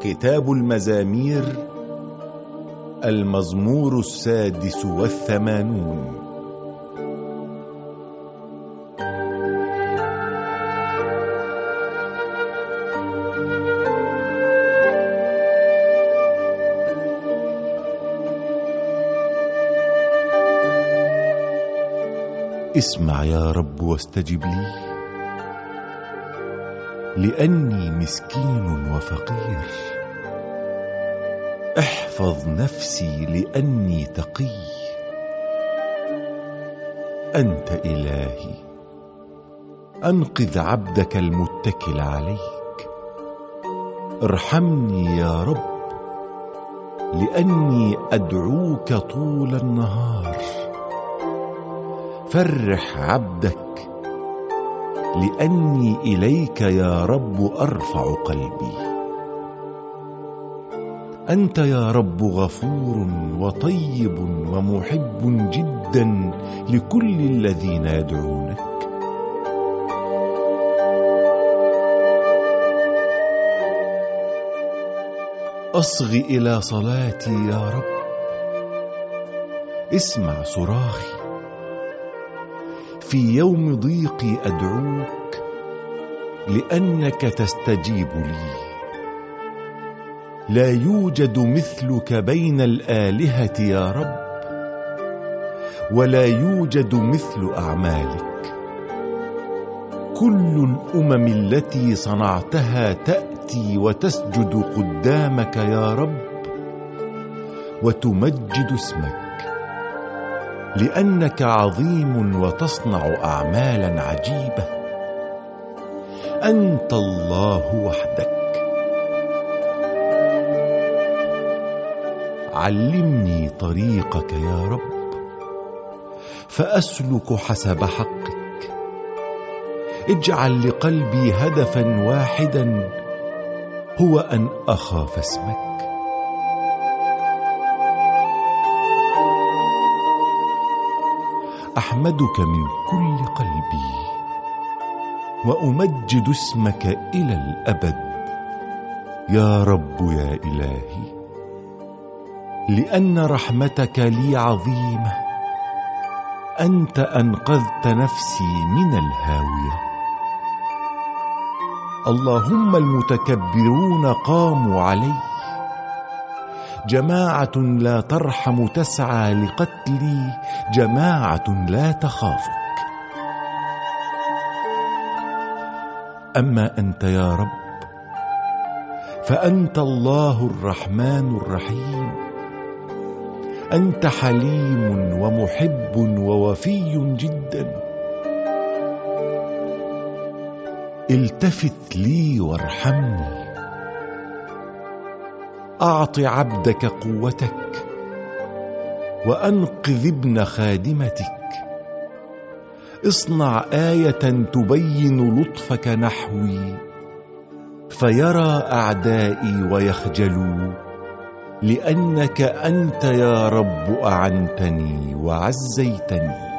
كتاب المزامير المزمور السادس والثمانون. اسمع يا رب واستجب لي لأني مسكين وفقير. احفظ نفسي لأني تقي. أنت إلهي أنقذ عبدك المتكل عليك. ارحمني يا رب لأني أدعوك طول النهار. فرح عبدك لاني اليك يا رب ارفع قلبي. انت يا رب غفور وطيب ومحب جدا لكل الذين يدعونك. اصغ إلى صلاتي يا رب. اسمع صراخي. في يوم ضيقي أدعوك لأنك تستجيب لي. لا يوجد مثلك بين الآلهة يا رب ولا يوجد مثل أعمالك. كل الأمم التي صنعتها تأتي وتسجد قدامك يا رب وتمجد اسمك. لأنك عظيم وتصنع اعمالا عجيبة. أنت الله وحدك. علمني طريقك يا رب فأسلك حسب حقك. اجعل لقلبي هدفا واحدا هو أن أخاف اسمك. أحمدك من كل قلبي وأمجد اسمك إلى الأبد. يا رب يا إلهي لأن رحمتك لي عظيمة أنت أنقذت نفسي من الهاوية. اللهم المتكبرون قاموا علي جماعة لا ترحم تسعى لقتلي جماعة لا تخافك. أما أنت يا رب فأنت الله الرحمن الرحيم. أنت حليم ومحب ووفي جدا. التفت لي وارحمني. أعط عبدك قوتك وأنقذ ابن خادمتك. اصنع آية تبين لطفك نحوي فيرى أعدائي ويخجلوا لأنك أنت يا رب أعنتني وعزيتني.